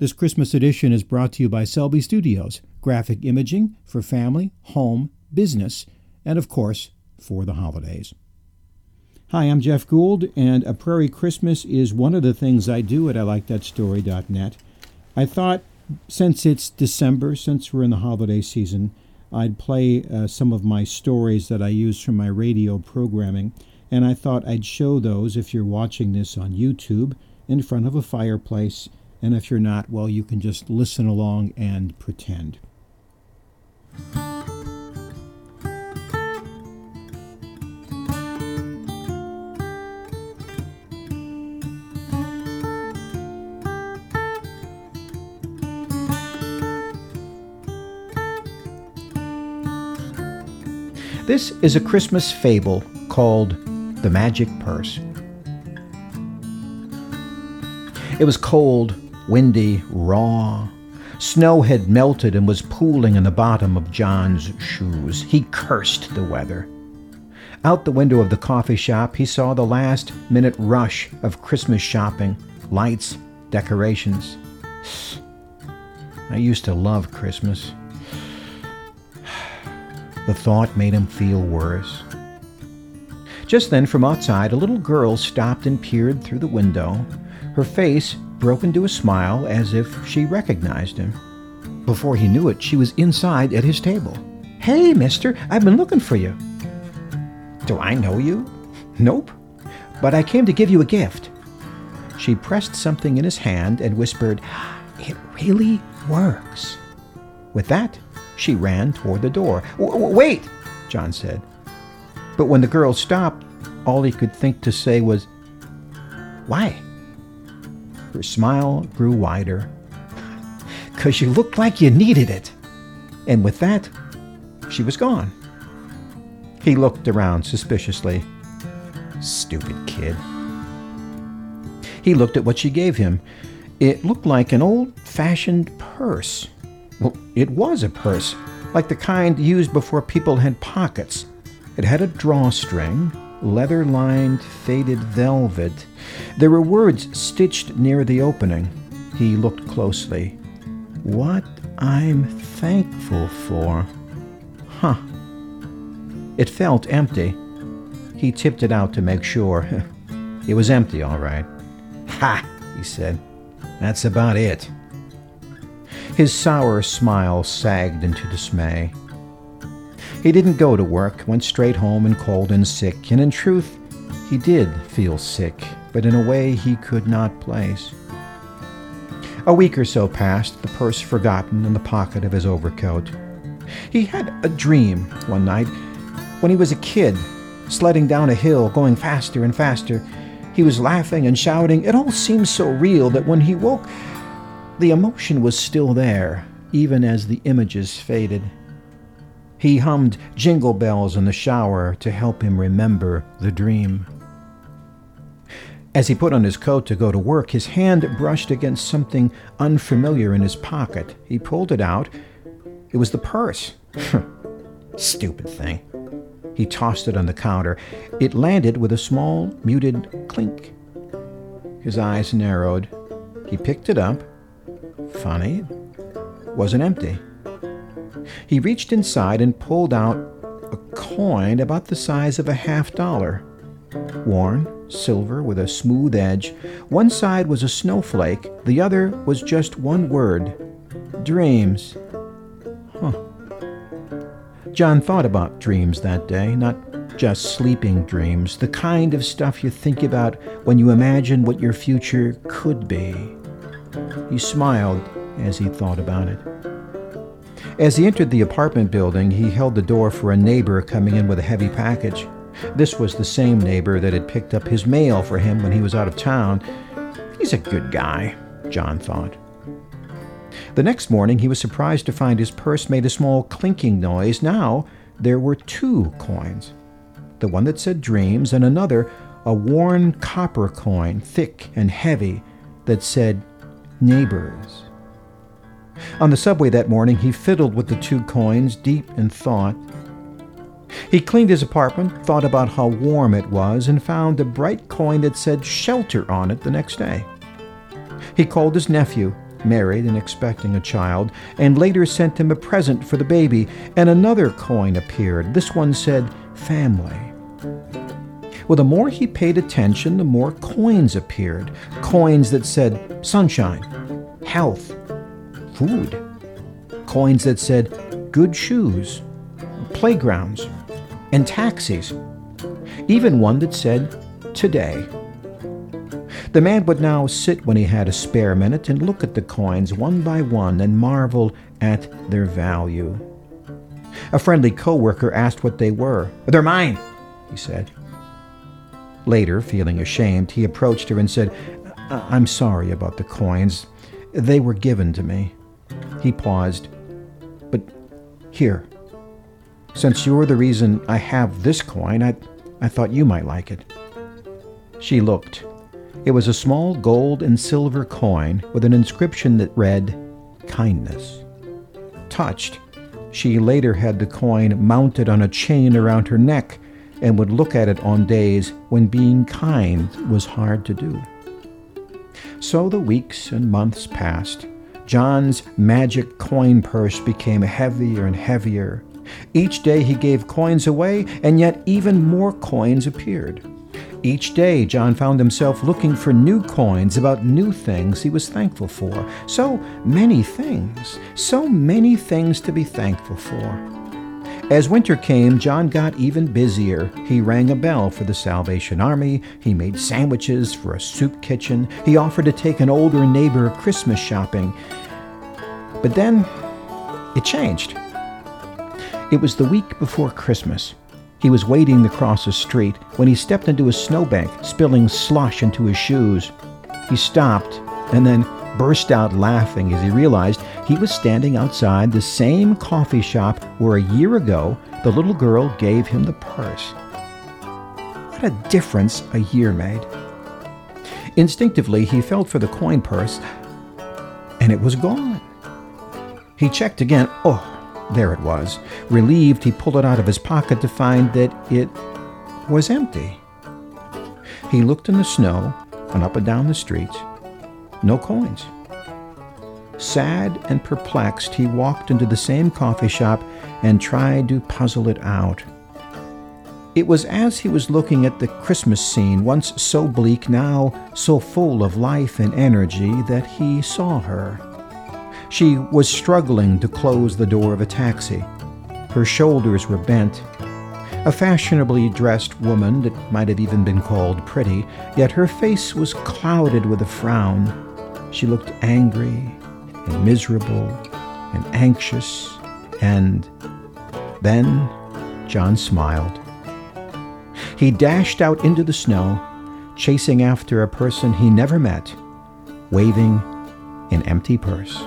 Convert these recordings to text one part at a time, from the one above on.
This Christmas edition is brought to you by Selby Studios, graphic imaging for family, home, business, and of course, for the holidays. Hi, I'm Jeff Gould, and A Prairie Christmas is one of the things I do at ILikeThatStory.net. I thought since it's December, since we're in the holiday season, I'd play uh, some of my stories that I use from my radio programming, and I thought I'd show those if you're watching this on YouTube in front of a fireplace, and if you're not, well, you can just listen along and pretend. This is a Christmas fable called The Magic Purse. It was cold, windy, raw. Snow had melted and was pooling in the bottom of John's shoes. He cursed the weather. Out the window of the coffee shop, he saw the last minute rush of Christmas shopping lights, decorations. I used to love Christmas. The thought made him feel worse. Just then, from outside, a little girl stopped and peered through the window. Her face broke into a smile as if she recognized him. Before he knew it, she was inside at his table. Hey, mister, I've been looking for you. Do I know you? Nope. But I came to give you a gift. She pressed something in his hand and whispered, ah, It really works. With that, she ran toward the door. Wait, John said. But when the girl stopped, all he could think to say was, Why? Her smile grew wider. Because you looked like you needed it. And with that, she was gone. He looked around suspiciously. Stupid kid. He looked at what she gave him. It looked like an old fashioned purse. Well, it was a purse, like the kind used before people had pockets. It had a drawstring, leather lined, faded velvet. There were words stitched near the opening. He looked closely. What I'm thankful for. Huh. It felt empty. He tipped it out to make sure. it was empty, all right. Ha! he said. That's about it. His sour smile sagged into dismay. He didn't go to work, went straight home and cold and sick, and in truth, he did feel sick, but in a way he could not place. A week or so passed, the purse forgotten in the pocket of his overcoat. He had a dream one night when he was a kid, sledding down a hill, going faster and faster. He was laughing and shouting. It all seemed so real that when he woke, the emotion was still there, even as the images faded. He hummed jingle bells in the shower to help him remember the dream. As he put on his coat to go to work, his hand brushed against something unfamiliar in his pocket. He pulled it out. It was the purse. Stupid thing. He tossed it on the counter. It landed with a small, muted clink. His eyes narrowed. He picked it up Funny, wasn't empty. He reached inside and pulled out a coin about the size of a half dollar. Worn, silver with a smooth edge. One side was a snowflake, the other was just one word dreams. Huh. John thought about dreams that day, not just sleeping dreams, the kind of stuff you think about when you imagine what your future could be. He smiled as he thought about it. As he entered the apartment building, he held the door for a neighbor coming in with a heavy package. This was the same neighbor that had picked up his mail for him when he was out of town. He's a good guy, John thought. The next morning, he was surprised to find his purse made a small clinking noise. Now, there were two coins the one that said dreams, and another, a worn copper coin, thick and heavy, that said neighbors. On the subway that morning, he fiddled with the two coins, deep in thought. He cleaned his apartment, thought about how warm it was, and found a bright coin that said shelter on it the next day. He called his nephew, married and expecting a child, and later sent him a present for the baby, and another coin appeared. This one said, Family. Well, the more he paid attention, the more coins appeared. Coins that said sunshine, health, food. Coins that said good shoes, playgrounds, and taxis. Even one that said today. The man would now sit when he had a spare minute and look at the coins one by one and marvel at their value. A friendly coworker asked what they were. They're mine, he said. Later, feeling ashamed, he approached her and said, I'm sorry about the coins. They were given to me. He paused. But here, since you're the reason I have this coin, I, I thought you might like it. She looked. It was a small gold and silver coin with an inscription that read, Kindness. Touched, she later had the coin mounted on a chain around her neck and would look at it on days when being kind was hard to do. So the weeks and months passed. John's magic coin purse became heavier and heavier. Each day he gave coins away, and yet even more coins appeared. Each day, John found himself looking for new coins about new things he was thankful for. So many things, so many things to be thankful for. As winter came, John got even busier. He rang a bell for the Salvation Army, he made sandwiches for a soup kitchen, he offered to take an older neighbor Christmas shopping. But then, it changed. It was the week before Christmas. He was wading across a street when he stepped into a snowbank, spilling slush into his shoes. He stopped and then burst out laughing as he realized he was standing outside the same coffee shop where a year ago the little girl gave him the purse. What a difference a year made. Instinctively, he felt for the coin purse, and it was gone. He checked again. Oh, there it was. Relieved, he pulled it out of his pocket to find that it was empty. He looked in the snow and up and down the street. No coins. Sad and perplexed, he walked into the same coffee shop and tried to puzzle it out. It was as he was looking at the Christmas scene, once so bleak, now so full of life and energy, that he saw her. She was struggling to close the door of a taxi. Her shoulders were bent. A fashionably dressed woman that might have even been called pretty, yet her face was clouded with a frown. She looked angry and miserable and anxious, and then John smiled. He dashed out into the snow, chasing after a person he never met, waving an empty purse.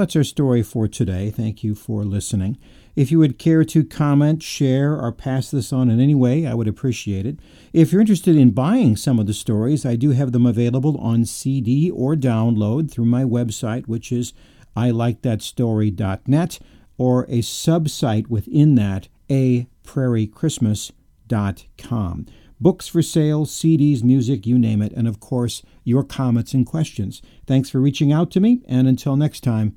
That's our story for today. Thank you for listening. If you would care to comment, share, or pass this on in any way, I would appreciate it. If you're interested in buying some of the stories, I do have them available on CD or download through my website, which is ilikethatstory.net, or a subsite within that, a. Books for sale, CDs, music, you name it, and of course, your comments and questions. Thanks for reaching out to me, and until next time,